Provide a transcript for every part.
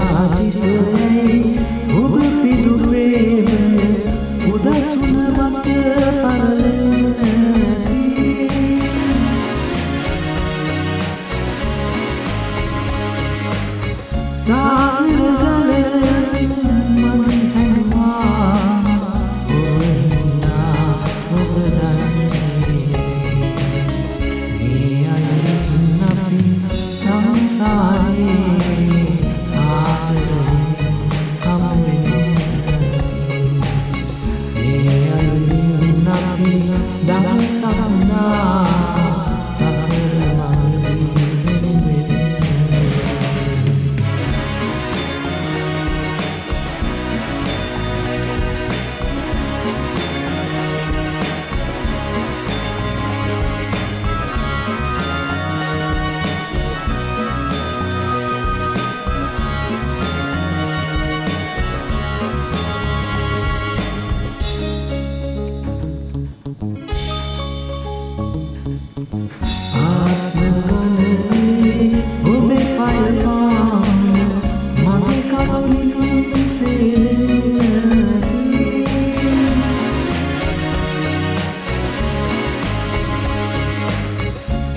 started away.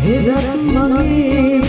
هدك مجيد